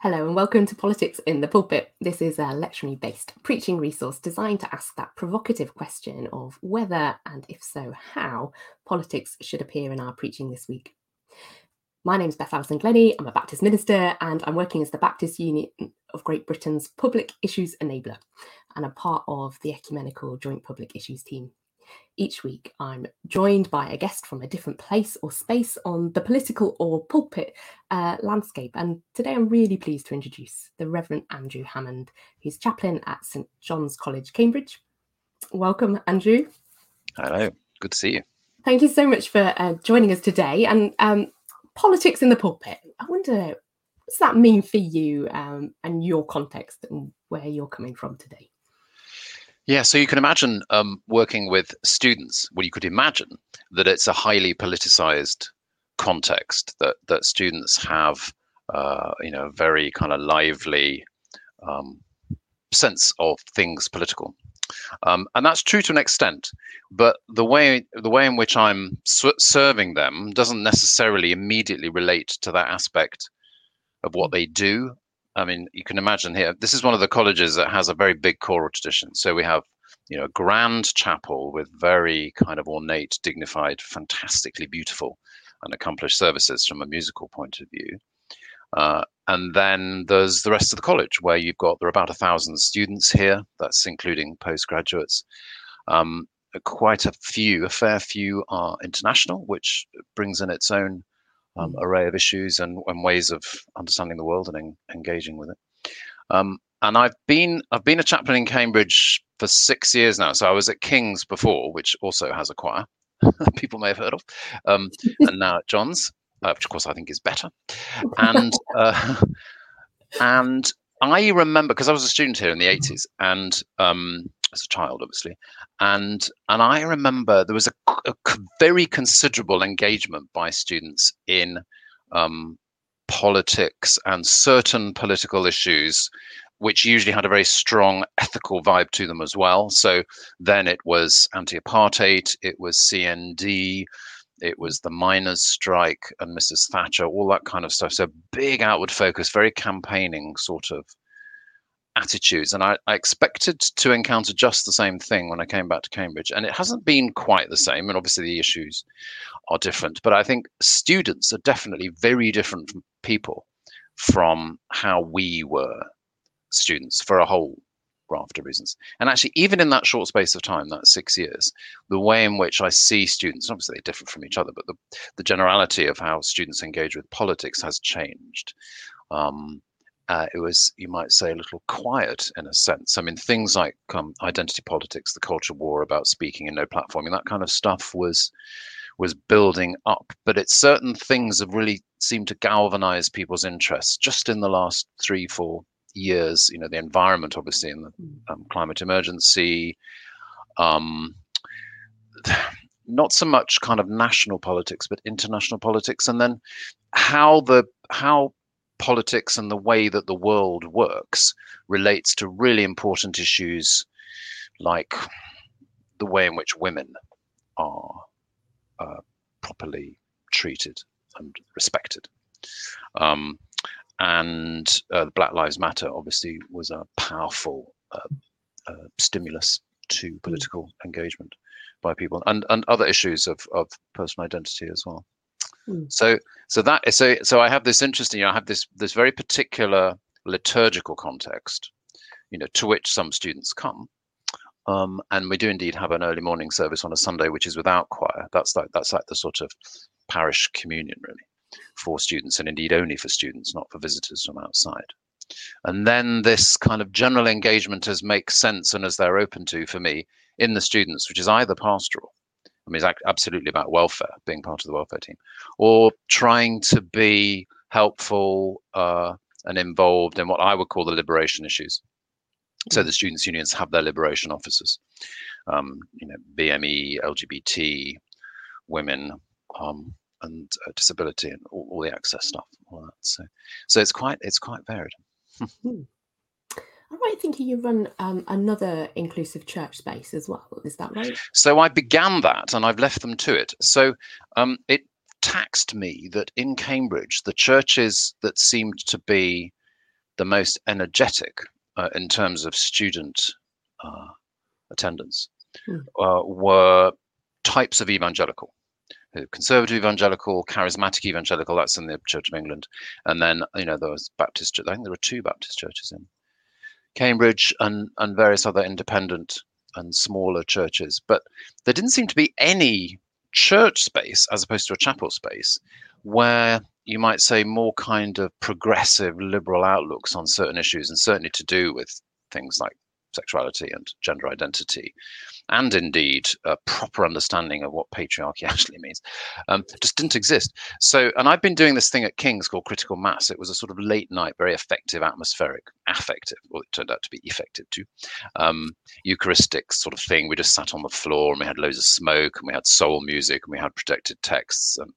Hello and welcome to Politics in the Pulpit. This is a lectionary based preaching resource designed to ask that provocative question of whether, and if so, how, politics should appear in our preaching this week. My name is Beth Allison Glenny. I'm a Baptist minister and I'm working as the Baptist Union of Great Britain's Public Issues Enabler and I'm part of the Ecumenical Joint Public Issues team. Each week, I'm joined by a guest from a different place or space on the political or pulpit uh, landscape. And today, I'm really pleased to introduce the Reverend Andrew Hammond, who's chaplain at St John's College, Cambridge. Welcome, Andrew. Hello, good to see you. Thank you so much for uh, joining us today. And um, politics in the pulpit, I wonder, what does that mean for you um, and your context and where you're coming from today? Yeah, so you can imagine um, working with students. Well, you could imagine that it's a highly politicized context that that students have, uh, you know, very kind of lively um, sense of things political, um, and that's true to an extent. But the way the way in which I'm serving them doesn't necessarily immediately relate to that aspect of what they do I mean, you can imagine here, this is one of the colleges that has a very big choral tradition. So we have, you know, a grand chapel with very kind of ornate, dignified, fantastically beautiful and accomplished services from a musical point of view. Uh, and then there's the rest of the college where you've got, there are about a thousand students here. That's including postgraduates. Um, quite a few, a fair few are international, which brings in its own um, array of issues and, and, ways of understanding the world and en- engaging with it. Um, and I've been I've been a chaplain in Cambridge for six years now. So I was at King's before, which also has a choir. People may have heard of, um, and now at John's, uh, which of course I think is better. And uh, and I remember because I was a student here in the 80s, and um, as a child, obviously, and and I remember there was a, a very considerable engagement by students in um, politics and certain political issues, which usually had a very strong ethical vibe to them as well. So then it was anti-apartheid, it was CND, it was the miners' strike and Mrs. Thatcher, all that kind of stuff. So big outward focus, very campaigning sort of attitudes. And I, I, expected to encounter just the same thing when I came back to Cambridge. And it hasn't been quite the same. And obviously, the issues are different. But I think students are definitely very different from people from how we were students for a whole raft of reasons. And actually, even in that short space of time, that six years, the way in which I see students, obviously they're different from each other, but the, the generality of how students engage with politics has changed. Um, uh, it was, you might say, a little quiet in a sense. I mean, things like um, identity politics, the culture war about speaking and no platforming, that kind of stuff was was building up. But it's certain things have really seemed to galvanize people's interests just in the last three, four years. You know, the environment, obviously, and the hmm. um, climate emergency. Um, not so much kind of national politics, but international politics, and then how the how politics and the way that the world works relates to really important issues like the way in which women are uh, properly treated and respected. Um, and uh, Black Lives Matter obviously was a powerful uh, uh stimulus to political engagement by people and, and other issues of, of personal identity as well. Mm. So so that so so I have this interesting. You know, I have this this very particular liturgical context, you know, to which some students come. Um, and we do indeed have an early morning service on a Sunday, which is without choir. That's like that's like the sort of parish communion, really, for students, and indeed only for students, not for visitors from outside. And then this kind of general engagement as makes sense and as they're open to for me in the students, which is either pastoral I mean, it's absolutely about welfare, being part of the welfare team, or trying to be helpful uh, and involved in what I would call the liberation issues. So mm. the students' unions have their liberation officers, um, you know, BME, LGBT, women, um, and uh, disability, and all, all, the access stuff. All that. So, so it's quite it's quite varied. Hmm. I'm right thinking you run um, another inclusive church space as well. Is that right? So I began that and I've left them to it. So um, it taxed me that in Cambridge, the churches that seemed to be the most energetic uh, in terms of student uh, attendance mm. were types of evangelical conservative evangelical, charismatic evangelical. That's in the Church of England, and then you know there was Baptist. I think there were two Baptist churches in Cambridge and and various other independent and smaller churches. But there didn't seem to be any church space as opposed to a chapel space where you might say more kind of progressive liberal outlooks on certain issues and certainly to do with things like sexuality and gender identity, and indeed a proper understanding of what patriarchy actually means, um, just didn't exist. So, and I've been doing this thing at King's called Critical Mass. It was a sort of late night, very effective, atmospheric, affective. Well, it turned out to be effective too. Um, Eucharistic sort of thing. We just sat on the floor and we had loads of smoke and we had soul music and we had projected texts and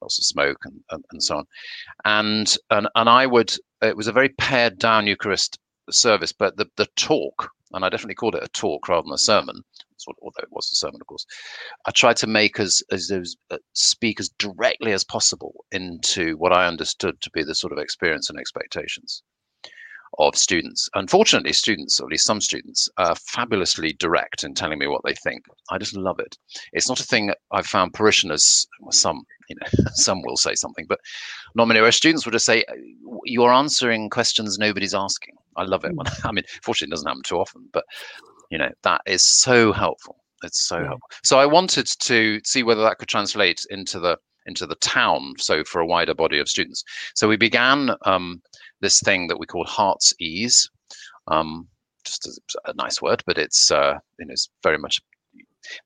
lots of smoke and, and, and so on. And, and and I would. It was a very pared down Eucharist service, but the the talk and I definitely called it a talk rather than a sermon, although it was a sermon, of course. I tried to make as as those uh, speak as directly as possible into what I understood to be the sort of experience and expectations of students. Unfortunately, students, or at least some students, are fabulously direct in telling me what they think. I just love it. It's not a thing I've found parishioners, some, you know, some will say something, but many. Where students will just say, "You're answering questions nobody's asking." I love it. When, hmm. I mean, fortunately, it doesn't happen too often, but you know that is so helpful. It's so helpful. So I wanted to see whether that could translate into the into the town, so for a wider body of students. So we began um, this thing that we call Heart's Ease. Um, just a, a, nice word, but it's uh, you know, it's very much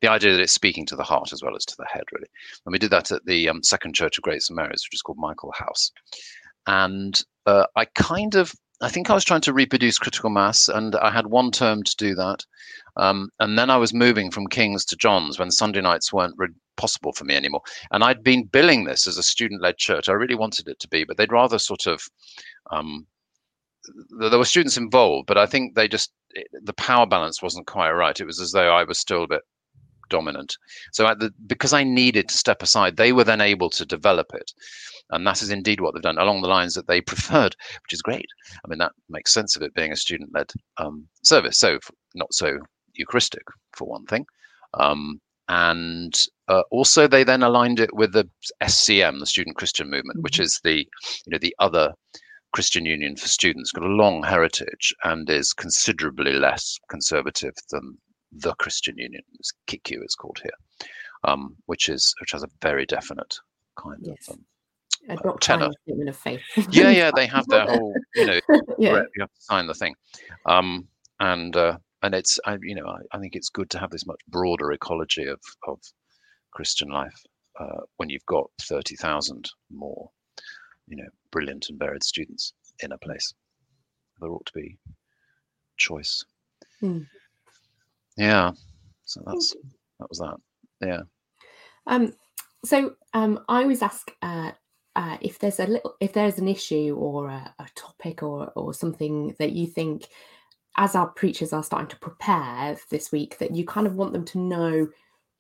the idea that it's speaking to the heart as well as to the head, really. And we did that at the um, Second Church of Great St Mary's, which is called Michael House. And uh, I kind of I think I was trying to reproduce critical mass, and I had one term to do that. Um, and then I was moving from King's to John's when Sunday nights weren't re- possible for me anymore. And I'd been billing this as a student led church. I really wanted it to be, but they'd rather sort of, um, there were students involved, but I think they just, the power balance wasn't quite right. It was as though I was still a bit dominant. So the, because I needed to step aside, they were then able to develop it. And that is indeed what they've done along the lines that they preferred, which is great. I mean, that makes sense of it being a student led um, service. So, not so Eucharistic, for one thing. Um, and uh, also, they then aligned it with the SCM, the Student Christian Movement, mm-hmm. which is the, you know, the other Christian Union for Students, got a long heritage and is considerably less conservative than the Christian Union. It's CICCU, it's called here, um, which is which has a very definite kind yes. of um, a uh, tenor. statement of faith. yeah, yeah, they have their whole, you know, yeah. you have to sign the thing, um, and uh, and it's, I, you know, I, I, think it's good to have this much broader ecology of of Christian life uh, when you've got thirty thousand more, you know, brilliant and varied students in a place. There ought to be choice. Hmm. Yeah, so that's that was that. Yeah. Um. So um, I always ask uh, uh, if there's a little if there's an issue or a, a, topic or or something that you think as our preachers are starting to prepare this week that you kind of want them to know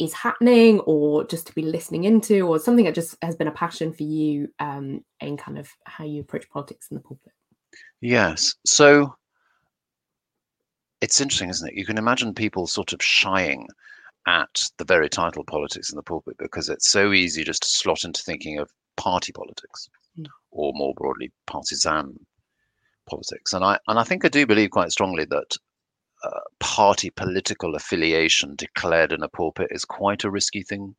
is happening or just to be listening into or something that just has been a passion for you um, in kind of how you approach politics in the pulpit yes so it's interesting isn't it you can imagine people sort of shying at the very title politics in the pulpit because it's so easy just to slot into thinking of party politics mm. or more broadly partisan politics. And I and I think I do believe quite strongly that uh, party political affiliation declared in a pulpit is quite a risky thing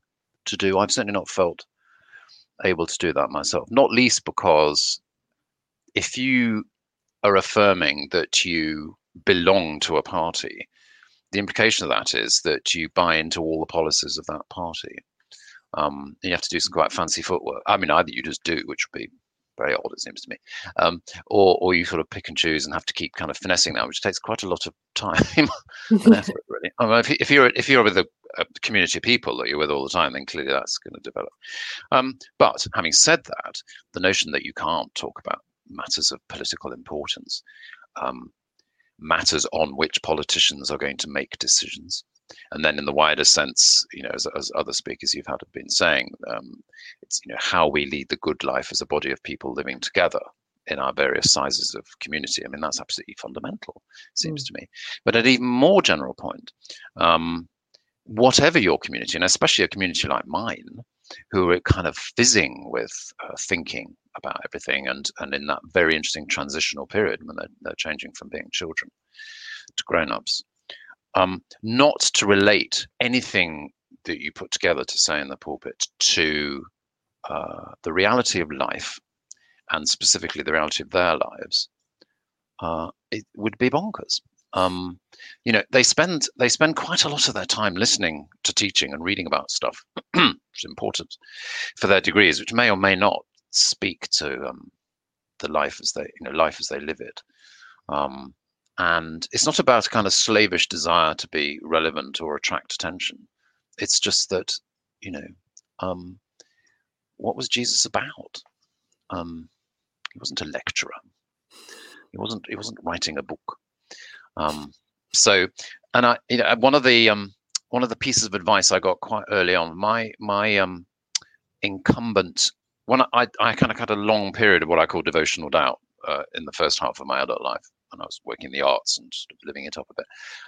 to do. I've certainly not felt able to do that myself, not least because if you are affirming that you belong to a party, the implication of that is that you buy into all the policies of that party. Um, you have to do some quite fancy footwork. I mean, either you just do, which would be very odd, it seems to me, um, or or you sort of pick and choose and have to keep kind of finessing that, which takes quite a lot of time and effort, really. I mean, if, if, you're if you're with a, a, community of people that you're with all the time, then clearly that's going to develop. Um, but having said that, the notion that you can't talk about matters of political importance, um, matters on which politicians are going to make decisions, and then in the wider sense, you know, as, as other speakers you've had have been saying, um, it's you know how we lead the good life as a body of people living together. in our various sizes of community. I mean, that's absolutely fundamental, seems mm. to me. But at even more general point, um, whatever your community, and especially a community like mine, who are kind of fizzing with uh, thinking about everything and, and in that very interesting transitional period when they're, they're changing from being children to grown-ups, um, not to relate anything that you put together to say in the pulpit to uh, the reality of life and specifically the reality of their lives, uh, it would be bonkers. Um, you know, they spend they spend quite a lot of their time listening to teaching and reading about stuff, which is important for their degrees, which may or may not speak to um, the life as they you know life as they live it. Um, and it's not about a kind of slavish desire to be relevant or attract attention. It's just that you know um, what was Jesus about? Um, he wasn't a lecturer. He wasn't. He wasn't writing a book. Um, so, and I, you know, one of the um, one of the pieces of advice I got quite early on, my my um, incumbent when I I kind of had a long period of what I call devotional doubt uh, in the first half of my adult life, and I was working in the arts and sort of living it up a bit.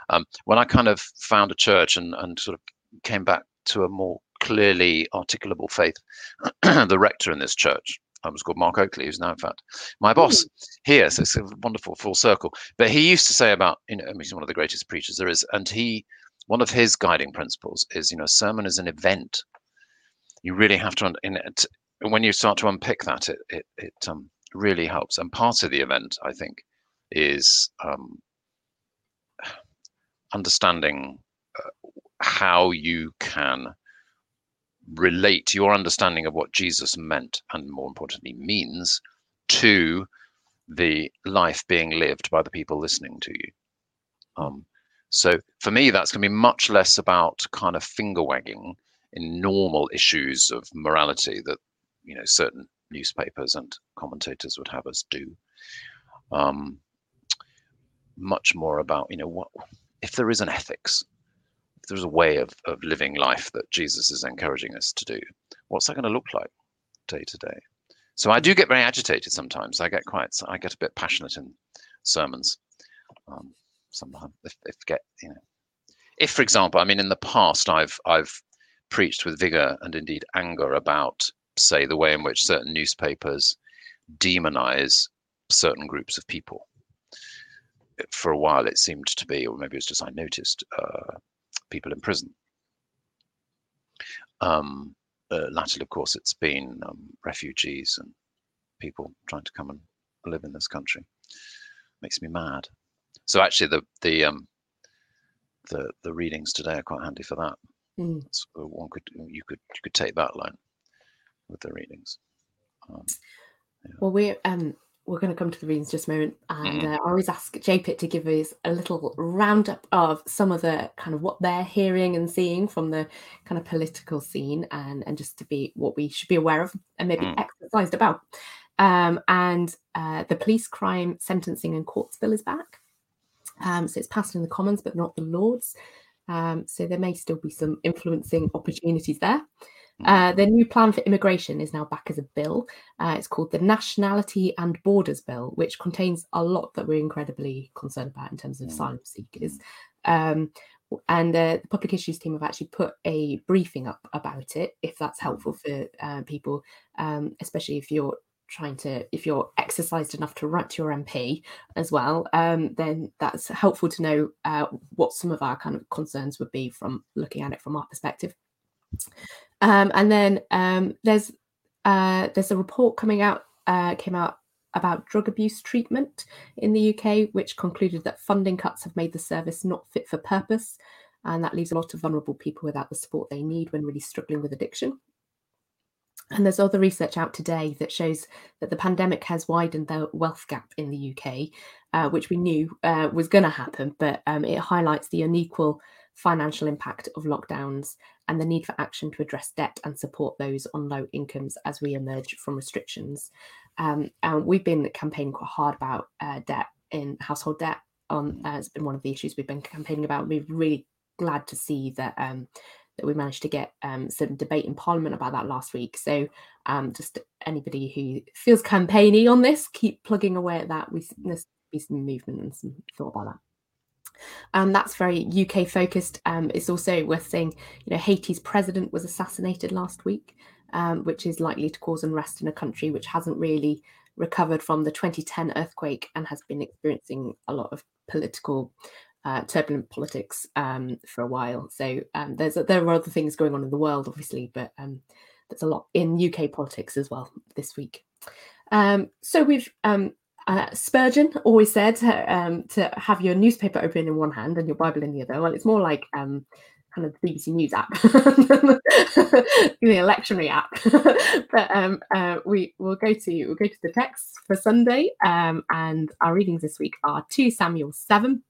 Um, when I kind of found a church and and sort of came back to a more clearly articulable faith, the rector in this church I was called Mark Oakley, who's now, in fact, my boss here. So it's a wonderful full circle. But he used to say about, you know, I mean, he's one of the greatest preachers there is, and he, one of his guiding principles is, you know, sermon is an event. You really have to, in it, when you start to unpick that, it it, it um, really helps. And part of the event, I think, is um, understanding uh, how you can relate your understanding of what Jesus meant and more importantly means to the life being lived by the people listening to you. Um, so for me, that's going to be much less about kind of finger wagging in normal issues of morality that you know certain newspapers and commentators would have us do. Um, much more about you know what if there is an ethics there's a way of, of living life that Jesus is encouraging us to do, what's that going to look like day to day? So I do get very agitated sometimes. I get quite, I get a bit passionate in sermons. Um, sometimes if, if get, you know, if for example, I mean, in the past, I've I've preached with vigor and indeed anger about, say, the way in which certain newspapers demonize certain groups of people. For a while, it seemed to be, or maybe it was just I noticed, uh, people in prison. Um, uh, latterly, of course, it's been um, refugees and people trying to come and live in this country. Makes me mad. So actually, the the um, the the readings today are quite handy for that. Mm. So one could you could you could take that line with the readings. Um, yeah. Well, we're um, we're going to come to the readings just a moment, and mm-hmm. uh, I always ask JPIT to give us a little roundup of some of the kind of what they're hearing and seeing from the kind of political scene, and and just to be what we should be aware of and maybe mm. exercised about. Um, and uh, the police crime sentencing and courts bill is back, um, so it's passed in the Commons but not the Lords. Um, so there may still be some influencing opportunities there. Uh, the new plan for immigration is now back as a bill. Uh, it's called the Nationality and Borders Bill, which contains a lot that we're incredibly concerned about in terms of asylum seekers. Um, and uh, the public issues team have actually put a briefing up about it, if that's helpful for uh, people, um, especially if you're trying to if you're exercised enough to write to your mp as well um, then that's helpful to know uh, what some of our kind of concerns would be from looking at it from our perspective um, and then um, there's uh, there's a report coming out uh, came out about drug abuse treatment in the UK, which concluded that funding cuts have made the service not fit for purpose, and that leaves a lot of vulnerable people without the support they need when really struggling with addiction. And there's other research out today that shows that the pandemic has widened the wealth gap in the UK, uh, which we knew uh, was going to happen, but um, it highlights the unequal financial impact of lockdowns and the need for action to address debt and support those on low incomes as we emerge from restrictions. Um, and we've been campaigning quite hard about uh, debt in household debt. On uh, it's been one of the issues we've been campaigning about. We're really glad to see that um, that we managed to get um, some debate in Parliament about that last week. So um, just anybody who feels campaigny on this, keep plugging away at that. We there's be some movement and some thought about that. Um, that's very UK focused. Um, it's also worth saying, you know, Haiti's president was assassinated last week, um, which is likely to cause unrest in a country which hasn't really recovered from the 2010 earthquake and has been experiencing a lot of political uh, turbulent politics um, for a while. So um, there's there are other things going on in the world, obviously, but um, there's a lot in UK politics as well this week. So we've uh, Spurgeon always said um, to have your newspaper open in one hand and your Bible in the other. Well, it's more like um, kind of the BBC News app, the lectionary app. but um, uh, we will go to we'll go to the text for Sunday, um, and our readings this week are two Samuel seven,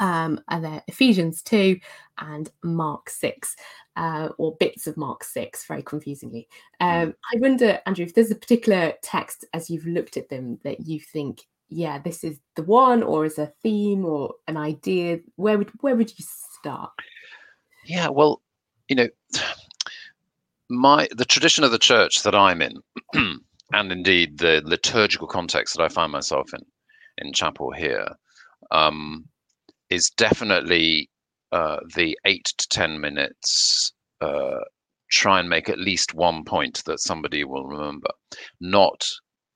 um, and Ephesians 2 and Mark 6, uh, or bits of Mark 6, very confusingly. Mm. Um, I wonder, Andrew, if there's a particular text as you've looked at them that you think, yeah, this is the one, or is a theme or an idea, where would where would you start? Yeah, well, you know, my the tradition of the church that I'm in, and indeed the liturgical context that I find myself in, in chapel here, um, is definitely uh, the eight to 10 minutes. Uh, try and make at least one point that somebody will remember, not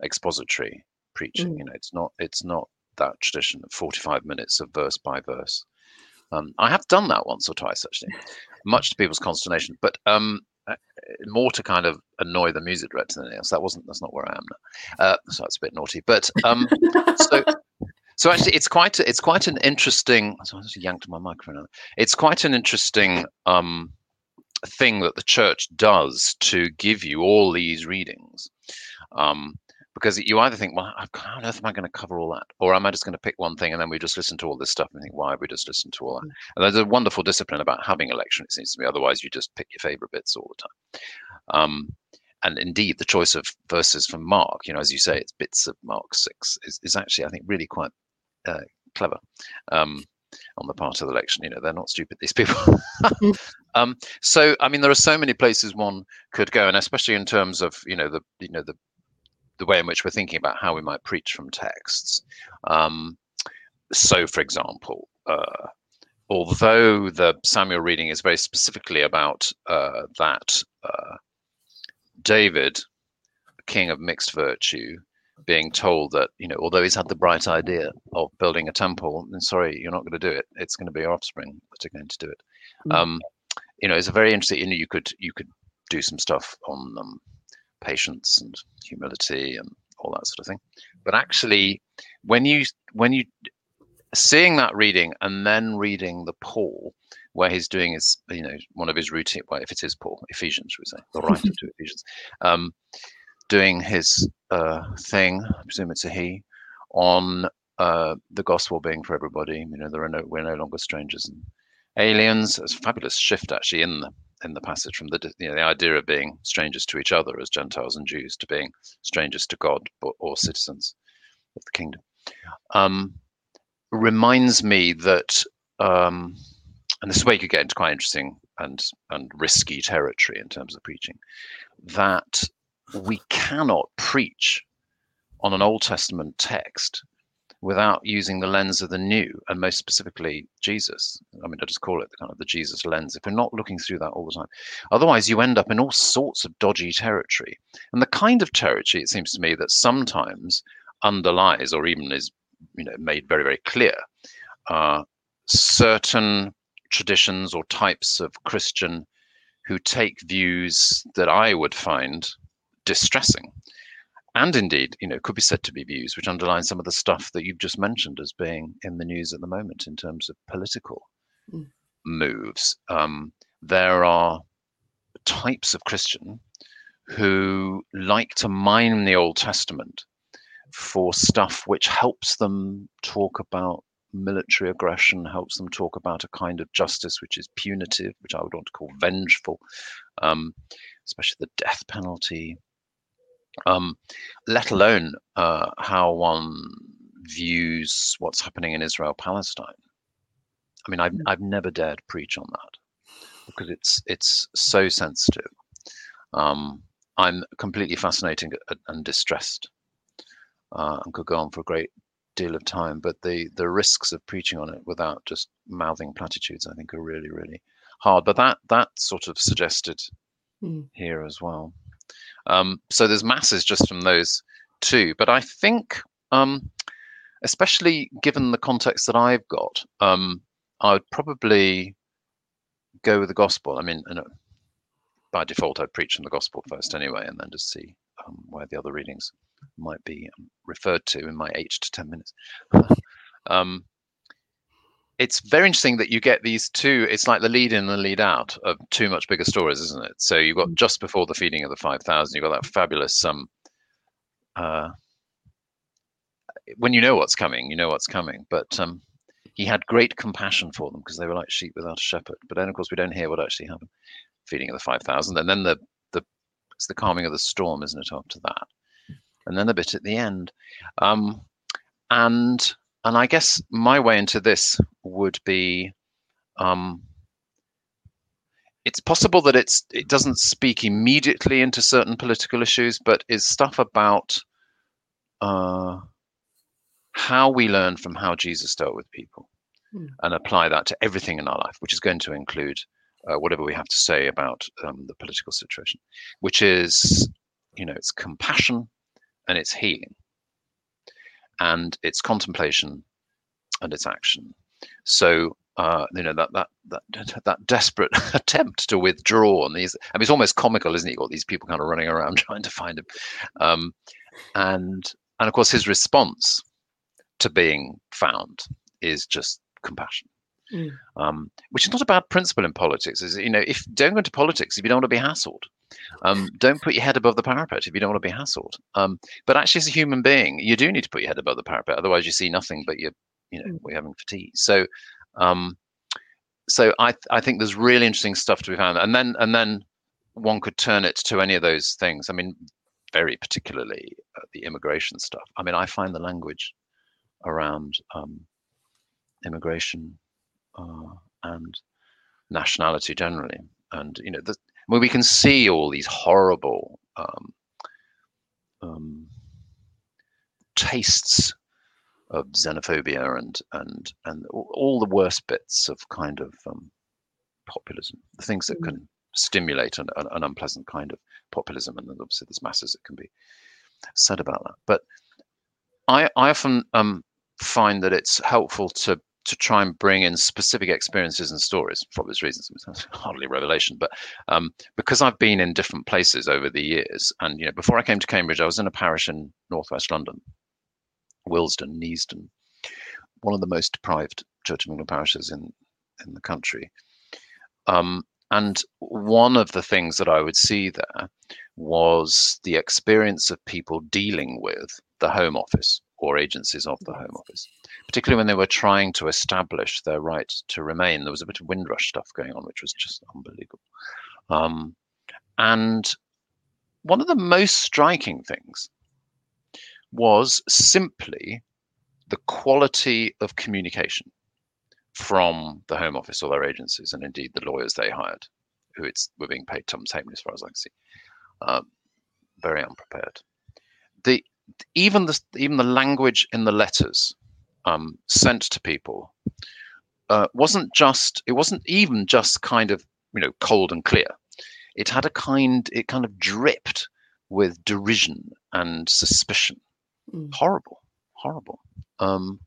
expository preaching. Mm. You know, it's not it's not that tradition of 45 minutes of verse by verse. Um, I have done that once or twice actually, much to people's consternation. But um, uh, more to kind of annoy the music director than anything else. That wasn't that's not where I am now. Uh, so that's a bit naughty. But um, so so actually, it's quite it's quite an interesting. So I just yanked my microphone. It's quite an interesting um, thing that the church does to give you all these readings, um, because you either think, well, how on earth am I going to cover all that, or am I just going to pick one thing and then we just listen to all this stuff and think, why have we just listened to all that? Mm. And there's a wonderful discipline about having a lecture. It seems to me. Otherwise, you just pick your favorite bits all the time. Um, and indeed, the choice of verses from Mark, you know, as you say, it's bits of Mark six, is, is actually, I think, really quite uh, clever um, on the part of the election. You know, they're not stupid. These people. um, so, I mean, there are so many places one could go, and especially in terms of you know the you know the the way in which we're thinking about how we might preach from texts. Um, so, for example. Uh, although the Samuel reading is very specifically about uh, that uh, David, king of mixed virtue, being told that you know although he's had the bright idea of building a temple and sorry you're not going to do it. It's going to be your offspring that are going to do it. Mm. um, you know it's a very interesting you know you could you could do some stuff on um, patience and humility and all that sort of thing. But actually when you when you seeing that reading and then reading the paul where he's doing his you know one of his routine well if it is paul ephesians we say? The writer to ephesians. Um, doing his uh, thing, I presume it's a he, on uh, the gospel being for everybody. You know, there are no we're no longer strangers and aliens. It's a fabulous shift actually in the in the passage from the you know the idea of being strangers to each other as Gentiles and Jews to being strangers to God or, or citizens of the kingdom. Um, reminds me that, um, and this is where you get into quite interesting and and risky territory in terms of preaching. That we cannot preach on an Old Testament text without using the lens of the new, and most specifically Jesus. I mean, I just call it the kind of the Jesus lens. If we're not looking through that all the time, otherwise you end up in all sorts of dodgy territory. And the kind of territory, it seems to me, that sometimes underlies or even is, you know, made very very clear, uh, certain traditions or types of Christian who take views that I would find distressing and indeed you know could be said to be views which underline some of the stuff that you've just mentioned as being in the news at the moment in terms of political mm. moves um, there are types of christian who like to mine the old testament for stuff which helps them talk about military aggression helps them talk about a kind of justice which is punitive which i would want to call vengeful um, especially the death penalty um, let alone uh, how one views what's happening in Israel Palestine. I mean, I've, hmm. I've never dared preach on that. because it's it's so sensitive. Um, I'm completely fascinated and distressed, uh, and could go on for a great deal of time. But the the risks of preaching on it without just mouthing platitudes, I think, are really really hard. But that that sort of suggested mm. here as well. Um, so there's masses just from those two. But I think, um, especially given the context that I've got, um, I would probably go with the gospel. I mean, by default, I'd preach from the gospel first anyway, and then just see um, where the other readings might be um, referred to in my eight to 10 minutes. it's very interesting that you get these two, it's like the lead in and the lead out of two much bigger stories, isn't it? So you've got mm. just before the feeding of the 5,000, you've got that fabulous, um, uh, when you know what's coming, you know what's coming. But um, he had great compassion for them because they were like sheep without a shepherd. But then, of course, we don't hear what actually happened. Feeding of the 5,000. And then the, the, it's the calming of the storm, isn't it, after that? And then the bit at the end. Um, and and I guess my way into this would be um, it's possible that it's it doesn't speak immediately into certain political issues, but is stuff about uh, how we learn from how Jesus dealt with people mm. and apply that to everything in our life, which is going to include uh, whatever we have to say about um, the political situation, which is, you know, it's compassion and it's healing and it's contemplation and it's action. So uh, you know that that that that desperate attempt to withdraw and these I mean it's almost comical isn't it? You've got these people kind of running around trying to find him. Um, and and of course his response to being found is just compassion mm. um, which is not a bad principle in politics is you know if don't go into politics if you don't want to be hassled um, don't put your head above the parapet if you don't want to be hassled um, but actually as a human being you do need to put your head above the parapet otherwise you see nothing but your you know mm. we're having fatigue so um, so I I think there's really interesting stuff to be found, and then and then one could turn it to any of those things. I mean, very particularly uh, the immigration stuff. I mean, I find the language around um, immigration and nationality generally, and you know, the, I mean, we can see all these horrible um, um, tastes of xenophobia and and and all the worst bits of kind of um, populism, the things that mm. can stimulate an, an, unpleasant kind of populism, and obviously there's masses that can be said about that. But I I often um, find that it's helpful to to try and bring in specific experiences and stories for obvious reasons. It's hardly revelation, but um, because I've been in different places over the years, and you know, before I came to Cambridge, I was in a parish in northwest London, Willesden, Neasden, one of the most deprived Church of England parishes in in the country. Um, and one of the things that I would see there was the experience of people dealing with the Home Office or agencies of the Home Office, particularly when they were trying to establish their right to remain. There was a bit of Windrush stuff going on, which was just unbelievable. Um, and one of the most striking things was simply the quality of communication from the Home Office or their agencies, and indeed the lawyers they hired, who it's were being paid Tom's Halfpenny, as far as I can see, um, very unprepared. The even the even the language in the letters um, sent to people uh, wasn't just it wasn't even just kind of you know cold and clear. It had a kind it kind of dripped with derision and suspicion Mm. Horrible, horrible. Um,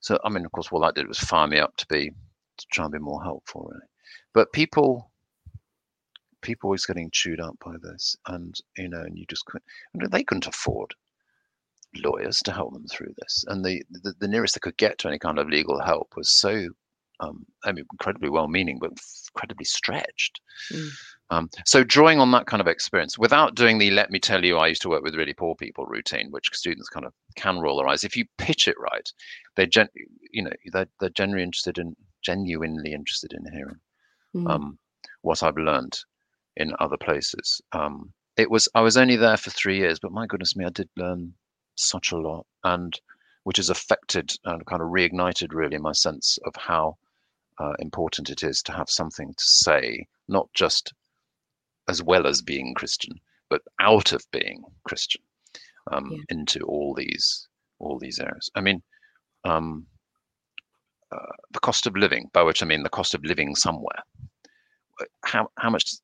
so, I mean, of course, all that did was fire me up to be to try and be more helpful, really. But people, people always getting chewed up by this, and you know, and you just couldn't. They couldn't afford lawyers to help them through this, and the, the the nearest they could get to any kind of legal help was so um, I mean, incredibly well-meaning, but incredibly stretched. Mm. Um, so drawing on that kind of experience, without doing the "let me tell you, I used to work with really poor people" routine, which students kind of can roll their eyes. If you pitch it right, they're gen, you know, they're, they're genuinely interested in genuinely interested in hearing mm. um, what I've learned in other places. Um, it was I was only there for three years, but my goodness me, I did learn such a lot, and which has affected and kind of reignited really my sense of how uh, important it is to have something to say, not just as well as being Christian, but out of being Christian um, yeah. into all these all these areas. I mean, um, uh, the cost of living, by which I mean the cost of living somewhere. How how much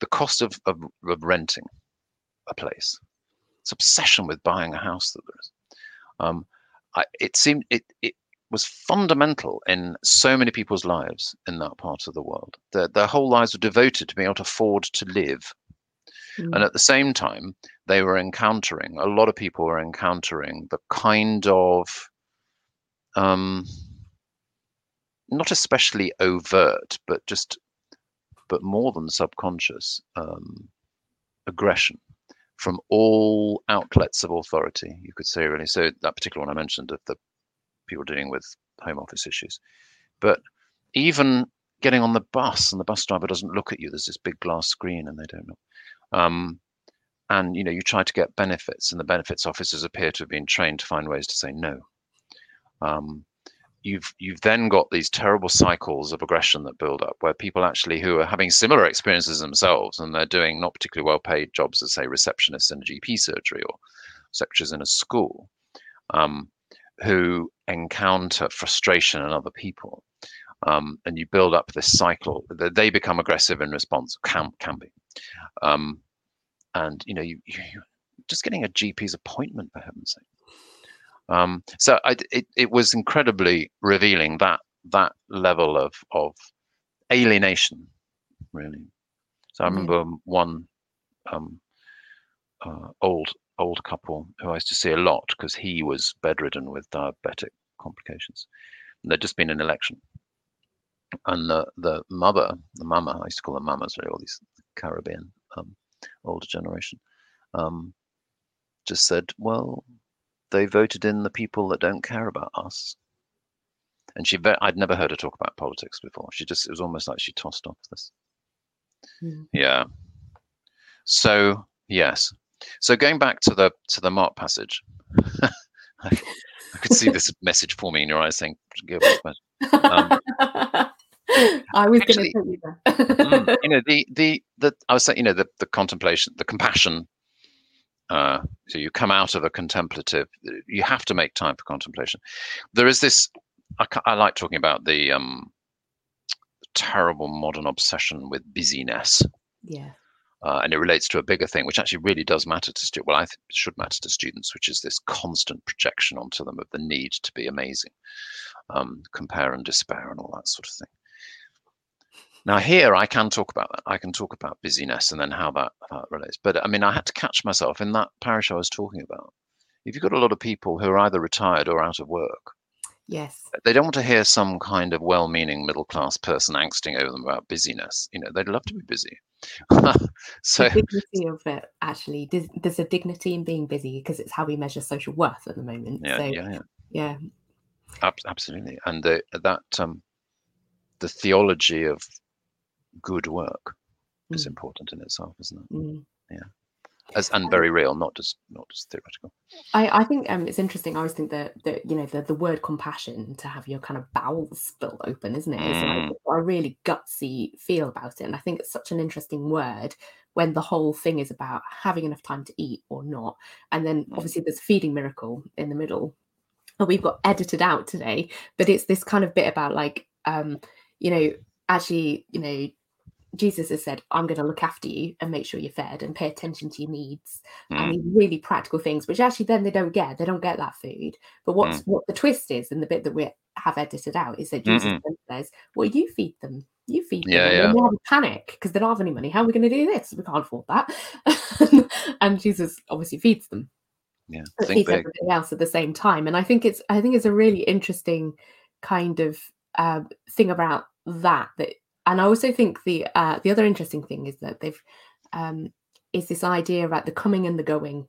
the cost of, of, of renting a place. It's obsession with buying a house that there is. Um, I, it seemed it, it was fundamental in so many people's lives in that part of the world. Their, their whole lives were devoted to being able to afford to live. Mm. And at the same time, they were encountering, a lot of people were encountering the kind of, um, not especially overt, but just, but more than subconscious um, aggression from all outlets of authority, you could say, really. So that particular one I mentioned of the people dealing with home office issues. But even getting on the bus and the bus driver doesn't look at you, there's this big glass screen and they don't know. Um, and you know, you try to get benefits, and the benefits officers appear to have been trained to find ways to say no. Um, you've you've then got these terrible cycles of aggression that build up, where people actually who are having similar experiences themselves, and they're doing not particularly well paid jobs as say receptionists in a GP surgery or secretaries in a school, um, who encounter frustration in other people. Um, and you build up this cycle that they become aggressive in response can can be um, and you know you, you just getting a gp's appointment for heaven's sake um, so I, it, it was incredibly revealing that that level of of alienation really so i mm-hmm. remember one um, uh, old old couple who I used to see a lot because he was bedridden with diabetic complications. And there'd just been an election. And the, the mother, the mama, I used to call them mamas, really, all these Caribbean um, older generation, um, just said, well, they voted in the people that don't care about us. And she, I'd never heard her talk about politics before. She just, it was almost like she tossed off this. Mm. Yeah. So, yes, so going back to the to the Mark passage, I, I, could see this message forming in your eyes saying, "Give um, I was going to tell you that. mm, you know the the the I was saying you know the the contemplation, the compassion. Uh, so you come out of a contemplative. You have to make time for contemplation. There is this. I, I like talking about the um, terrible modern obsession with busyness. Yeah. Uh, and it relates to a bigger thing, which actually really does matter to students. Well, I think should matter to students, which is this constant projection onto them of the need to be amazing, um, compare and despair, and all that sort of thing. Now, here I can talk about that. I can talk about busyness and then how that, how that relates. But I mean, I had to catch myself in that parish I was talking about. If you've got a lot of people who are either retired or out of work, Yes. They don't want to hear some kind of well-meaning middle-class person angsting over them about busyness. You know, they'd love to be busy. so the dignity of it actually there's, there's a dignity in being busy because it's how we measure social worth at the moment. Yeah, so, yeah, yeah. Yeah. Ab- absolutely. And the, that um the theology of good work mm. is important in itself, isn't it? Mm. Yeah as and very real, not just not just theoretical. I, I think um, it's interesting. I always think that that you know the, the word compassion to have your kind of bowels spilled open, isn't it? It's mm. like a really gutsy feel about it, and I think it's such an interesting word when the whole thing is about having enough time to eat or not, and then mm. obviously there's a feeding miracle in the middle. And we've got edited out today, but it's this kind of bit about like um, you know actually you know Jesus has said, I'm going to look after you and make sure you're fed and pay attention to your needs mm. and these really practical things, which actually then they don't get. They don't get that food. But what's mm. what the twist is, and the bit that we have edited out is that Jesus says, Well, you feed them. You feed them. Yeah, and they have a panic because they don't have any money. How are we going to do this? We can't afford that. and Jesus obviously feeds them. Yeah. feeds big. everybody else at the same time. And I think it's I think it's a really interesting kind of uh, thing about that that and I also think the uh, the other interesting thing is that they've um, is this idea about the coming and the going,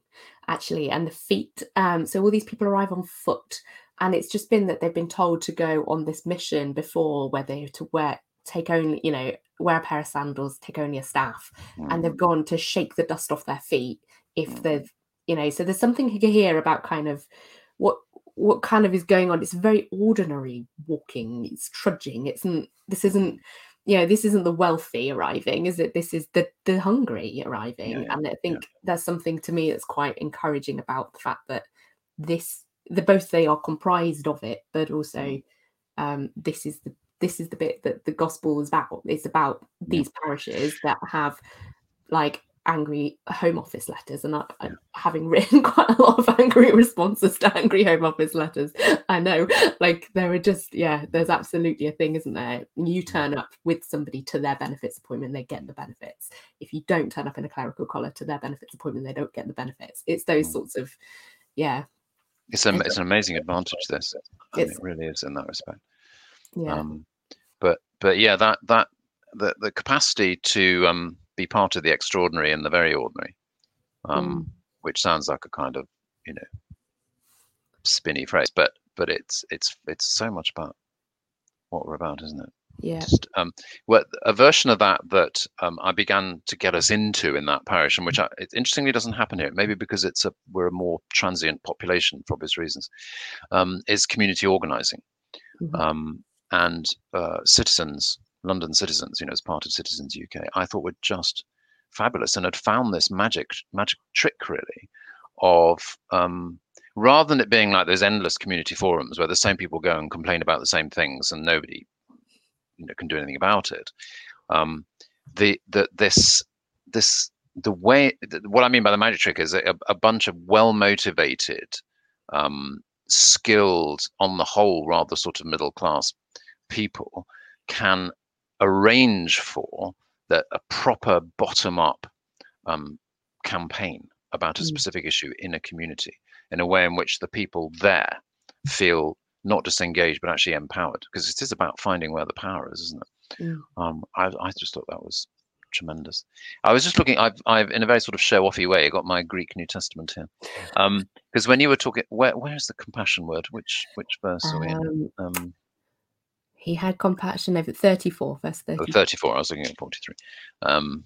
actually, and the feet. Um, so all these people arrive on foot, and it's just been that they've been told to go on this mission before, where they to wear take only you know wear a pair of sandals, take only a staff, mm. and they've mm. gone to shake the dust off their feet if mm. they've you know. So there's something here about kind of what what kind of is going on. It's very ordinary walking. It's trudging. It's. This isn't. You know, this isn't the wealthy arriving, is it? This is the the hungry arriving, Yeah, yeah, and I think yeah. there's something to me that's quite encouraging about the fact that this, the both they are comprised of it, but also Mm. um, this is the this is the bit that the gospel is about. It's about these parishes that have like angry home office letters and I, I- Yeah. having written quite a lot of angry responses to angry home office letters i know like there are just yeah there's absolutely a thing isn't there you turn up with somebody to their benefits appointment they get the benefits if you don't turn up in a clerical collar to their benefits appointment they don't get the benefits it's those Mm. sorts of yeah It's, a, it's an amazing advantage, this. It really is in that respect. yeah Um, but but yeah, that that the the capacity to um, be part of the extraordinary and the very ordinary, um, which sounds like a kind of you know spinny phrase, but but it's it's it's so much about what we're about, isn't it? yeah Just um, well, a version of that that um, I began to get us into in that parish, and which I, it interestingly doesn't happen here. Maybe because it's a we're a more transient population for obvious reasons. Um, is community organising Mhm. um, and uh, citizens, London citizens, you know, as part of Citizens UK, I thought were just fabulous and had found this magic magic trick really of um, rather than it being like those endless community forums where the same people go and complain about the same things and nobody you know can do anything about it. Um, the the this this the way what I mean by the magic trick is a, a bunch of well motivated um, skilled, on the whole, rather sort of middle class people can arrange for that a proper bottom up um, campaign about a Mm. specific issue in a community in a way in which the people there feel not just engaged but actually empowered because it is about finding where the power is isn't it? Mm. um, I, I just thought that was tremendous. I was just looking i've, I've in a very sort of show offy way got my greek new testament here. Um because when you were talking where where's the compassion word? Which which verse are we in? Um, um he had compassion over 34 verse oh, 34 34 i was looking at 43 um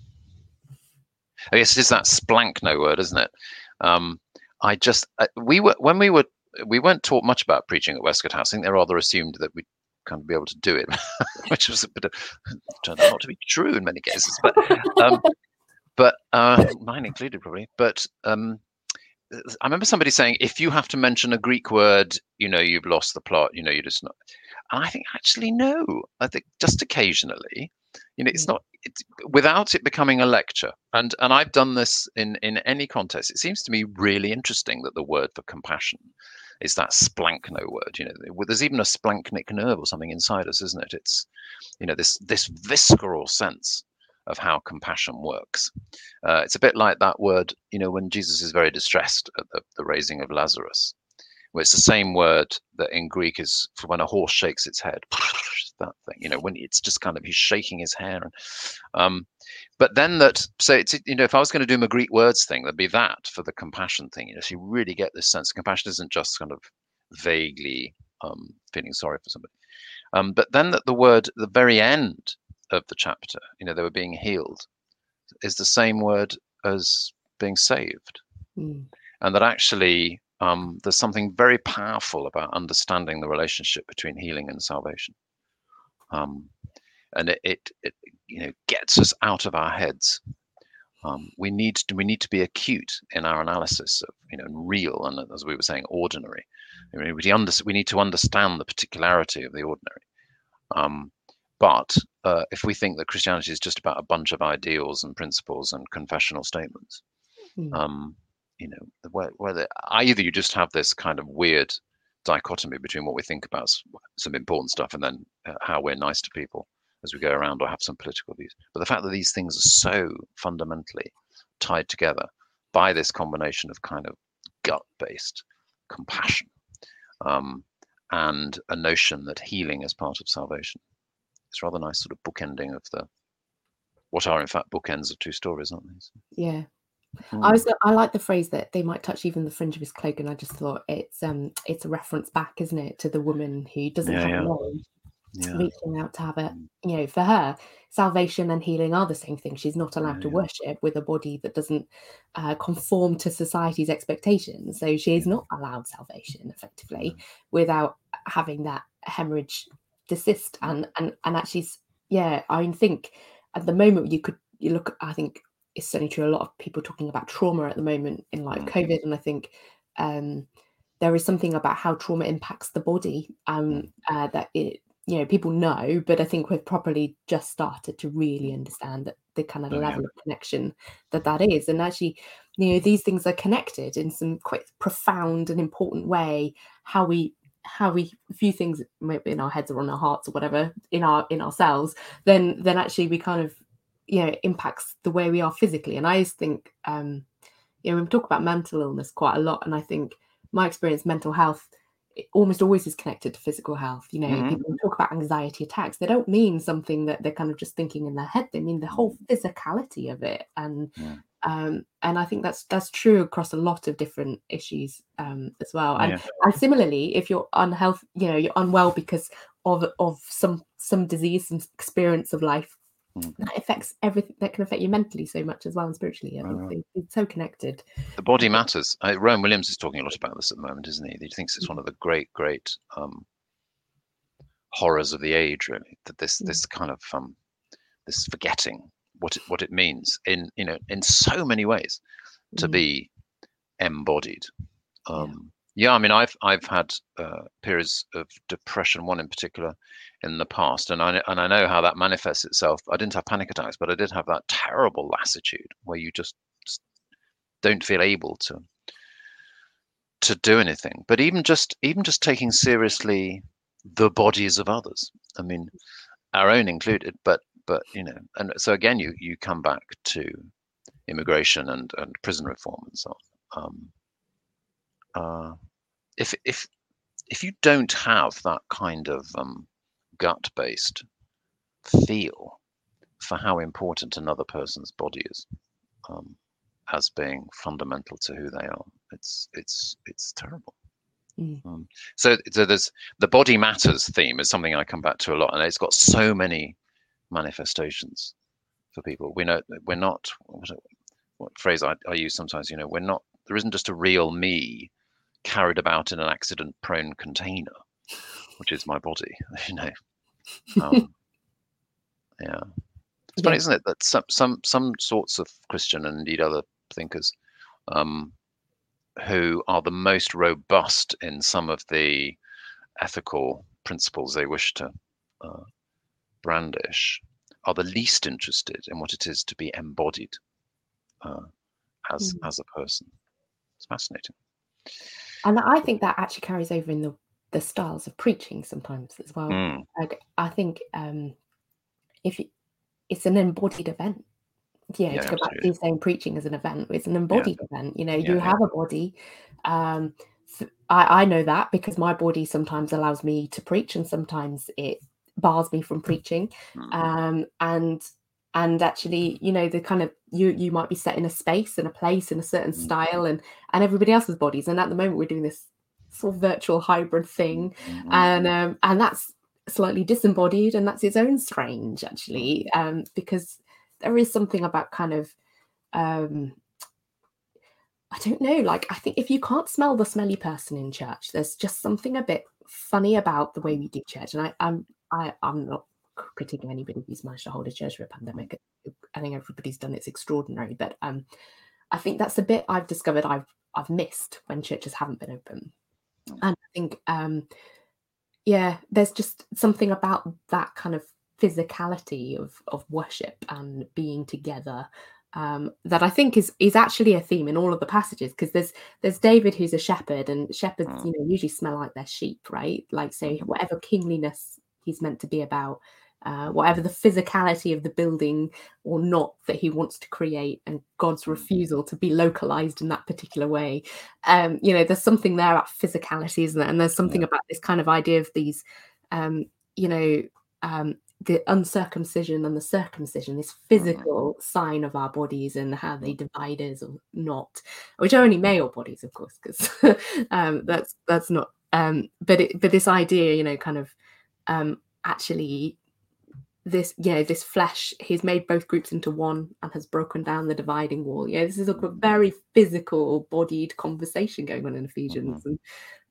i guess it is that splankno word isn't it? Um i just uh, we were when we were we weren't taught much about preaching at westcott house. I think they rather assumed that we'd kind of be able to do it which was a bit of turned out not to be true in many cases but um but uh mine included probably but um I remember somebody saying, if you have to mention a Greek word, you know, you've lost the plot, you know, you're just not. And I think actually, no, I think just occasionally, you know, it's Mm. not, it's without it becoming a lecture. And, and I've done this in, in any context. It seems to me really interesting that the word for compassion is that splankno word, you know, there's even a splanchnic nerve or something inside us, isn't it? It's, you know, this, this visceral sense of how compassion works. Uh, it's a bit like that word, you know, when Jesus is very distressed at the, the raising of Lazarus, where it's the same word that in Greek is for when a horse shakes its head. That thing, you know, when it's just kind of he's shaking his hair, and um, but then that so it's you know if I was going to do my Greek words thing, there'd be that for the compassion thing. You know, so you really get this sense. Compassion isn't just kind of vaguely um, feeling sorry for somebody, um, but then that the word the very end of the chapter, you know, they were being healed, is the same word as being saved. Mm. And that actually um, there's something very powerful about understanding the relationship between healing and salvation. Um, and it, it, it, you know, gets us out of our heads. Um, we need to we need to be acute in our analysis of you know real and as we were saying ordinary. I mean, we, under, we need to understand the particularity of the ordinary. Um, but uh, if we think that Christianity is just about a bunch of ideals and principles and confessional statements, Mm. um, you know, where, whether either you just have this kind of weird dichotomy between what we think about some important stuff and then uh, how we're nice to people as we go around or have some political views. But the fact that these things are so fundamentally tied together by this combination of kind of gut-based compassion um, and a notion that healing is part of salvation. It's rather nice sort of bookending of the what are in fact bookends of two stories, aren't they? So, yeah mm. I was I like the phrase that they might touch even the fringe of his cloak, and I just thought it's um it's a reference back, isn't it, to the woman who doesn't Yeah, have yeah. a name, Yeah. reaching out to have a Mm. you know for her salvation and healing are the same thing she's not allowed to Yeah. worship with a body that doesn't uh, conform to society's expectations so she is not allowed salvation effectively without having that hemorrhage desist and and and actually yeah i think at the moment you could you look i think it's certainly true a lot of people talking about trauma at the moment in like Mm. covid and i think um there is something about how trauma impacts the body um uh, that it you know people know but i think we've probably just started to really understand that the kind of Oh, yeah. level of connection that that is and actually you know these things are connected in some quite profound and important way how we how we view things maybe in our heads or on our hearts or whatever in our in ourselves then then actually we kind of you know impacts the way we are physically. And i just think um you know we talk about mental illness quite a lot and i think my experience mental health it almost always is connected to physical health you know. Mhm. people talk about anxiety attacks. They don't mean something that they're kind of just thinking in their head. They mean the whole physicality of it. And Yeah. Um and i think that's that's true across a lot of different issues um as well and Yeah. and similarly if you're unhealthy you know you're unwell because of of some some disease some experience of life Mm. that affects everything that can affect you mentally so much as well and spiritually i think Right. they, it's so connected The body matters. Uh, Rowan Williams is talking a lot about this at the moment, isn't he? He thinks it's one of the great, great um, horrors of the age, really. That this Mm. this kind of um, this forgetting what it, what it means in you know in so many ways to Mm. be embodied. Yeah. Um, yeah, I mean, I've I've had uh, periods of depression, one in particular, in the past, and I and I know how that manifests itself. I didn't have panic attacks, but I did have that terrible lassitude where you just don't feel able to to do anything. But even just even just taking seriously the bodies of others. I mean, our own included. But but you know, and so again, you you come back to immigration and and prison reform and so on. Um, uh, if if if you don't have that kind of um, gut-based feel for how important another person's body is um, as being fundamental to who they are, it's it's it's terrible. Mm. Um, so so there's the body matters theme is something I come back to a lot, and it's got so many manifestations for people. We know we're not what, what phrase I, I use sometimes. You know, we're not. There isn't just a real me carried about in an accident-prone container, which is my body. You know. Um, yeah. It's funny, isn't it, that some some some sorts of Christian and indeed other thinkers um, who are the most robust in some of the ethical principles they wish to uh, brandish are the least interested in what it is to be embodied uh, as Mm. as a person. It's fascinating. and i think that actually carries over in the the styles of preaching sometimes as well Mm, like i think um if you, it's an embodied event yeah, Yeah, to go back to you saying preaching as an event it's an embodied event you know Yeah, you yeah. have a body um I, I know that because my body sometimes allows me to preach and sometimes it bars me from preaching Mm, um and and actually you know the kind of you you might be set in a space and a place in a certain Mm. style and and everybody else's bodies and at the moment we're doing this sort of virtual hybrid thing mm, mm, and um and that's slightly disembodied and that's its own strange actually um because there is something about kind of um i don't know like i think if you can't smell the smelly person in church there's just something a bit funny about the way we do church and i i'm i i'm not critiquing anybody who's managed to hold a church through a pandemic i think everybody's done it's extraordinary but um i think that's the bit i've discovered i've i've missed when churches haven't been open Mm. and i think um yeah there's just something about that kind of physicality of of worship and being together um that i think is is actually a theme in all of the passages because there's there's david who's a shepherd and shepherds Mm. you know usually smell like their sheep right like so Mhm. whatever kingliness he's meant to be about uh, whatever the physicality of the building or not that he wants to create and god's refusal to be localized in that particular way. Um you know there's something there about physicality isn't there? And there's something Yeah. about this kind of idea of these um you know um the uncircumcision and the circumcision this physical sign of our bodies and how they divide us or not which are only male bodies of course because um that's that's not um but it but this idea you know kind of um actually this yeah this flesh he's made both groups into one and has broken down the dividing wall yeah this is a Mm. very physical bodied conversation going on in ephesians and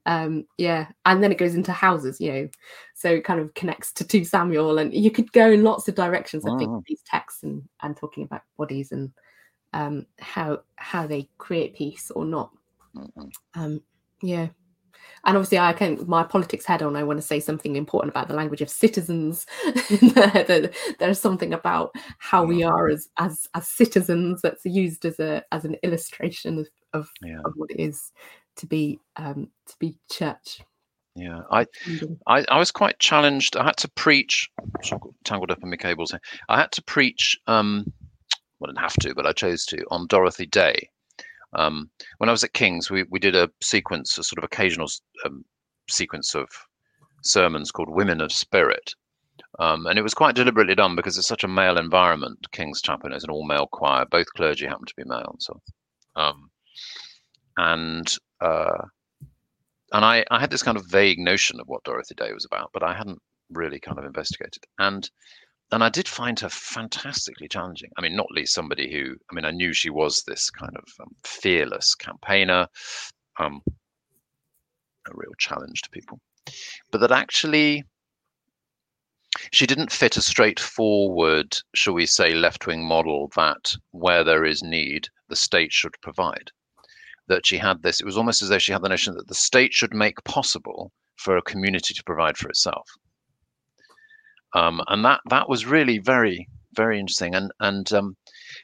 um yeah and then it goes into houses you know so it kind of connects to 2 samuel and you could go in lots of directions i think Mm. with these texts and and talking about bodies and um how how they create peace or not Mhm. um yeah and obviously i can my politics head on i want to say something important about the language of citizens there, there's something about how we are as as as citizens that's used as a as an illustration of of, Yeah, of what it is to be um to be church yeah. I, I, I was quite challenged. I had to preach. so tangled up in my cables here. I had to preach. Um, well, I didn't have to, but I chose to on Dorothy Day. Um, when I was at King's, we we did a sequence, a sort of occasional um, sequence of sermons called Women of Spirit. Um, and it was quite deliberately done because it's such a male environment. King's Chapel is an all-male choir. Both clergy happen to be male, so um, and uh, and I, I had this kind of vague notion of what Dorothy Day was about, but I hadn't really kind of investigated. And and I did find her fantastically challenging. I mean, not least somebody who, I mean, I knew she was this kind of um, fearless campaigner, um, a real challenge to people, but that actually she didn't fit a straightforward, shall we say, left wing model that where there is need, the state should provide. That she had this, it was almost as though she had the notion that the state should make possible for a community to provide for itself. Um, and that that was really very, very interesting. And and um,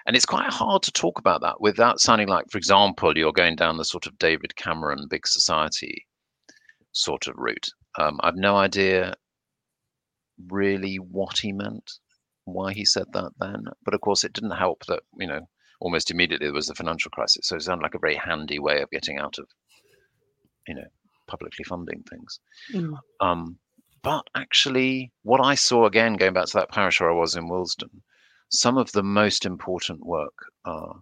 and it's quite hard to talk about that without sounding like, for example, you're going down the sort of David Cameron big society sort of route. Um, I've no idea really what he meant, why he said that then. But of course, it didn't help that, you know, almost immediately there was the financial crisis. So it sounded like a very handy way of getting out of, you know, publicly funding things. Mm. Um, but actually, what I saw again, going back to that parish where I was in Willesden, some of the most important work uh,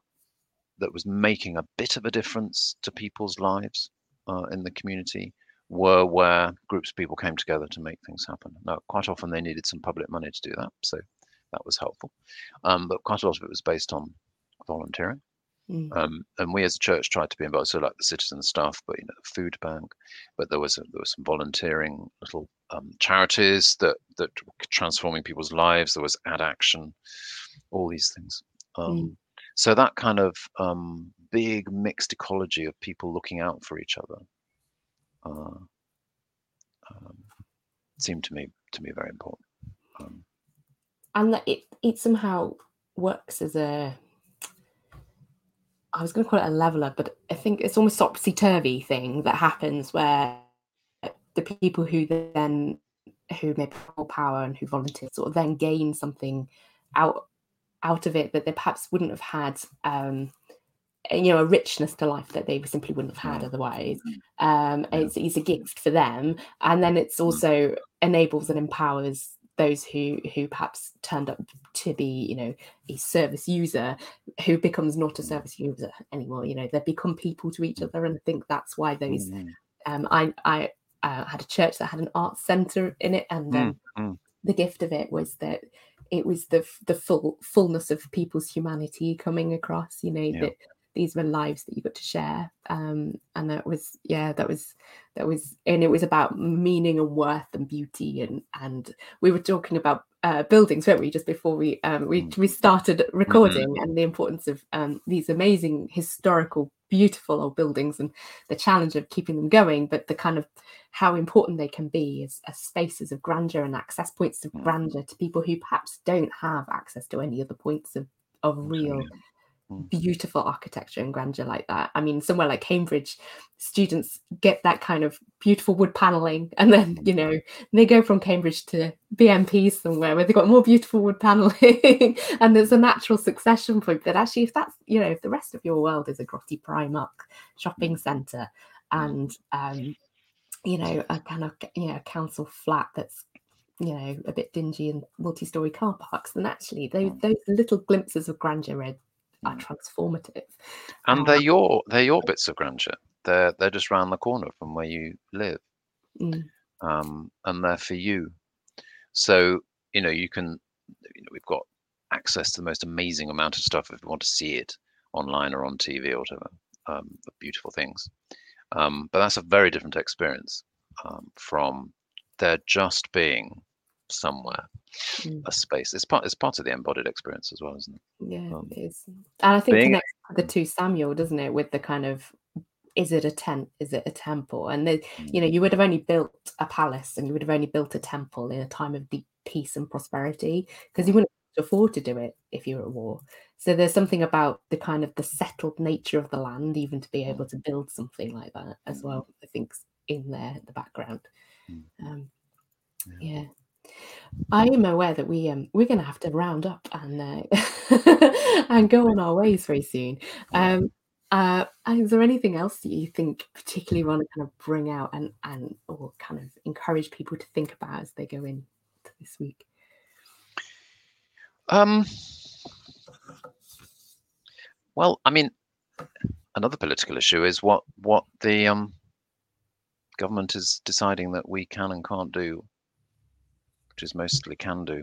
that was making a bit of a difference to people's lives uh, in the community were where groups of people came together to make things happen. Now, quite often they needed some public money to do that, so that was helpful. Um, but quite a lot of it was based on volunteering. Mm. Um, and we as a church tried to be involved, so like the citizen stuff, but you know, the food bank. But there was a, there was some volunteering little um, charities that that were transforming people's lives. There was Ad Action, all these things. Um, So that kind of um, big mixed ecology of people looking out for each other uh, um, seemed to me to me very important. Um, and that it it somehow works as a I was going to call it a leveler, but I think it's almost topsy turvy thing that happens where the people who then who may more power and who volunteer sort of then gain something out out of it that they perhaps wouldn't have had um you know a richness to life that they simply wouldn't have had otherwise. Um Yeah. it's, it's a gift for them. And then it's also enables and empowers those who who perhaps turned up to be you know a service user who becomes not a service user anymore. You know they become people to each other and i think that's why those mm, um i i uh, had a church that had an arts center in it and um, mm, the gift of it was that it was the the full fullness of people's humanity coming across you know Yeah. that these were lives that you got to share um and that was yeah that was that was and it was about meaning and worth and beauty and and we were talking about uh, buildings weren't we just before we um we, Mm. we started recording and the importance of um these amazing historical beautiful old buildings and the challenge of keeping them going but the kind of how important they can be as, as spaces of grandeur and access points of Mm. grandeur to people who perhaps don't have access to any other points of, of real. Mm. beautiful architecture and grandeur like that. I mean, somewhere like Cambridge, students get that kind of beautiful wood paneling, and then you know they go from Cambridge to BMP somewhere where they've got more beautiful wood paneling, and there's a natural succession point. That actually, if that's you know, if the rest of your world is a grotty Primark shopping centre, and um, you know, a kind of you know council flat that's you know a bit dingy and multi-story car parks, then actually those Mm. those little glimpses of grandeur are, are Mm. transformative. And Uh, they're your they're your bits of grandeur. They're they're just round the corner from where you live, Mm, um, and they're for you. So you know you can you know we've got access to the most amazing amount of stuff if you want to see it online or on TV or whatever. Um, beautiful things, um, but that's a very different experience um, from there just being somewhere mm. a space. It's part. It's part of the embodied experience as well, isn't it? Yeah, um, it is. And I think connects the two Samuel, doesn't it, with the kind of is it a tent? Is it a temple? And the, you know, mm. you would have only built a palace and you would have only built a temple in a time of deep peace and prosperity because you wouldn't afford to do it if you're at war. So there's something about the kind of the settled nature of the land, even to be able to build something like that as mm. well. I think in there, the background. Mm. Um, yeah. I am aware that we um we're going to have to round up and uh, and go on our ways very soon. Um, uh, is there anything else that you think particularly want to kind of bring out and and or kind of encourage people to think about as they go into this week? Um. Well, I mean, another political issue is what what the um government is deciding that we can and can't do, which is mostly can do,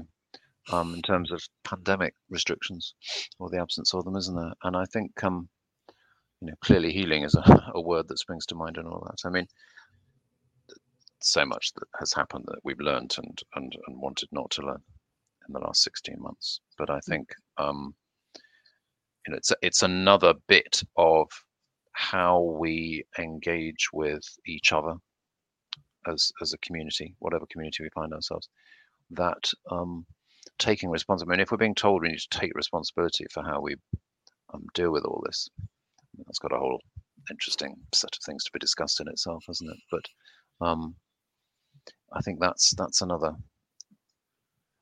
um, in terms of pandemic restrictions or the absence of them, isn't there? And I think um you know, clearly healing is a, a word that springs to mind and all that. I mean, so much that has happened that we've learned and and and wanted not to learn in the last 16 months. But I mm. think um, you know it's it's another bit of how we engage with each other as as a community, whatever community we find ourselves. That um, taking responsibility. I mean, if we're being told we need to take responsibility for how we um, deal with all this, that's got a whole interesting set of things to be discussed in itself, hasn't it? But um, I think that's that's another.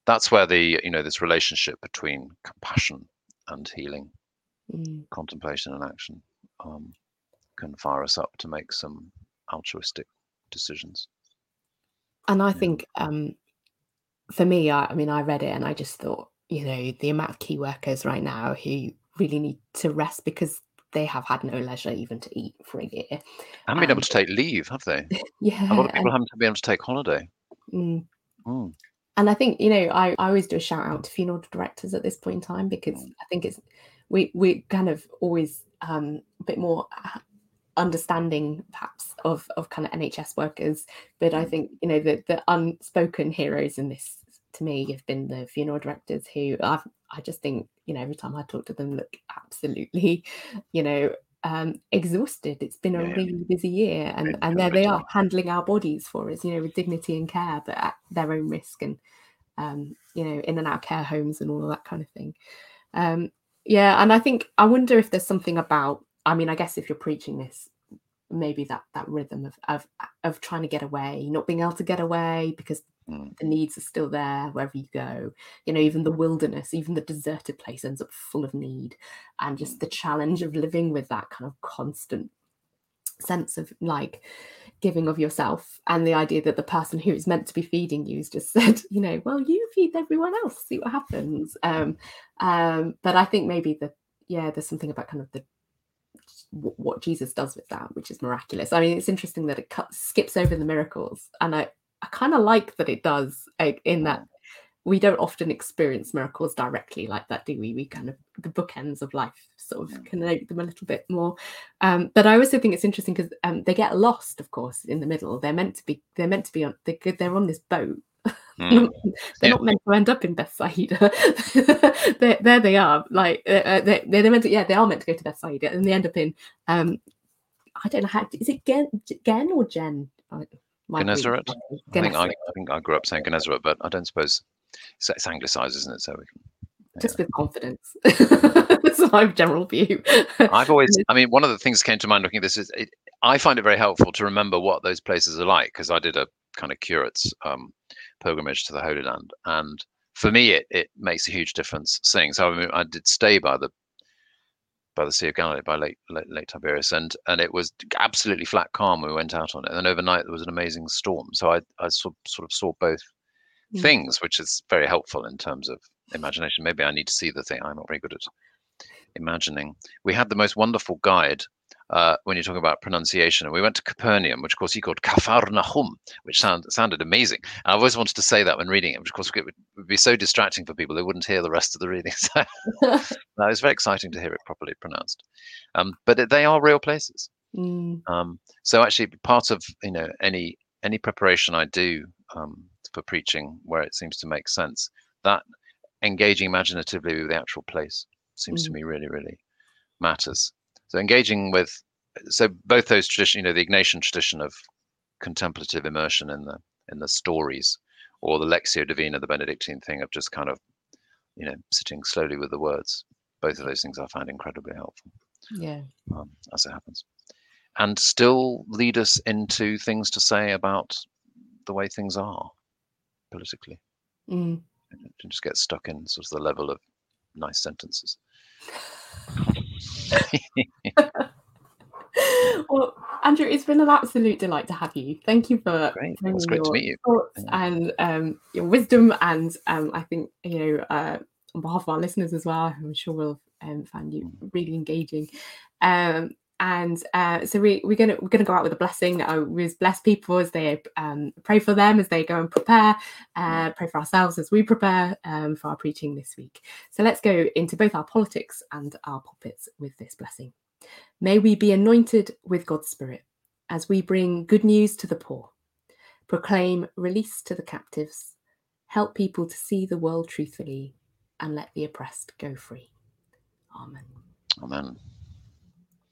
That's where the you know this relationship between compassion and healing, mm. contemplation and action, um, can fire us up to make some altruistic decisions. And I yeah. think um, for me, I, I mean, I read it and I just thought, you know, the amount of key workers right now who really need to rest because they have had no leisure even to eat for a year. Haven't been able to take leave, have they? yeah. A lot of people and, haven't been able to take holiday. Mm. Mm. And I think, you know, I, I always do a shout out to funeral directors at this point in time because mm. I think it's we we kind of always um, a bit more uh, understanding perhaps of of kind of NHS workers. But I mm. think, you know, the the unspoken heroes in this to me have been the funeral directors who I've I just think, you know, every time I talk to them, look absolutely, you know, um, exhausted. It's been a yeah. really busy year, and yeah, and there they are handling our bodies for us, you know, with dignity and care, but at their own risk, and um, you know, in and out care homes and all of that kind of thing. Um, yeah, and I think I wonder if there's something about. I mean, I guess if you're preaching this, maybe that that rhythm of of of trying to get away, not being able to get away because Mm. the needs are still there wherever you go you know even the wilderness even the deserted place ends up full of need and just the challenge of living with that kind of constant sense of like giving of yourself and the idea that the person who is meant to be feeding you has just said you know well you feed everyone else see what happens um um but i think maybe the yeah there's something about kind of the what Jesus does with that, which is miraculous. I mean, it's interesting that it cuts, skips over the miracles, and I I kind of like that it does in that we don't often experience miracles directly like that, do we? We kind of the bookends of life sort of connect them a little bit more. Um, but I also think it's interesting because um, they get lost, of course, in the middle. They're meant to be they're meant to be on they, they're on this boat. Mm. they're yeah. not meant to end up in Bethsaida. there they are. Like uh, uh they, they're meant to yeah they are meant to go to Bethsaida and they end up in um I don't know how is it Gen Gen or Jen? Gennesaret. I think I, I, think I grew up saying Gennesaret, but I don't suppose it's, it's anglicized, isn't it? So we can just with confidence. That's my general view. I've always, I mean, one of the things that came to mind looking at this is it, I find it very helpful to remember what those places are like because I did a kind of curate's um, pilgrimage to the Holy Land, and for me, it it makes a huge difference seeing. So I, mean, I did stay by the by the Sea of Galilee by Lake, Lake, Lake Tiberias, and and it was absolutely flat calm when we went out on it. And then overnight there was an amazing storm, so I I sort sort of saw both mm. things, which is very helpful in terms of imagination. Maybe I need to see the thing. I'm not very good at imagining. We had the most wonderful guide uh, when you're talking about pronunciation. And we went to Capernaum, which of course he called Kafarnahum, which sound, sounded amazing. And I've always wanted to say that when reading it, which of course it would be so distracting for people; they wouldn't hear the rest of the reading. So that was very exciting to hear it properly pronounced. Um, but they are real places. Mm. Um, so actually, part of you know any any preparation I do um, for preaching where it seems to make sense, that engaging imaginatively with the actual place seems mm. to me really really matters. So engaging with so both those traditions, you know, the Ignatian tradition of contemplative immersion in the in the stories, or the Lectio Divina, the Benedictine thing of just kind of, you know, sitting slowly with the words. Both of those things I find incredibly helpful. Yeah. Um, as it happens, and still lead us into things to say about the way things are politically. Mm. And just get stuck in sort of the level of nice sentences. well, Andrew, it's been an absolute delight to have you. Thank you for great. It was great to meet you. thoughts yeah. and um, your wisdom, and um, I think you know uh, on behalf of our listeners as well, I'm sure we'll um, find you mm. really engaging. Um, and uh, so we, we're gonna we're gonna go out with a blessing. Uh, we bless people as they um, pray for them as they go and prepare. Uh, pray for ourselves as we prepare um, for our preaching this week. So let's go into both our politics and our pulpits with this blessing. May we be anointed with God's Spirit as we bring good news to the poor, proclaim release to the captives, help people to see the world truthfully, and let the oppressed go free. Amen. Amen.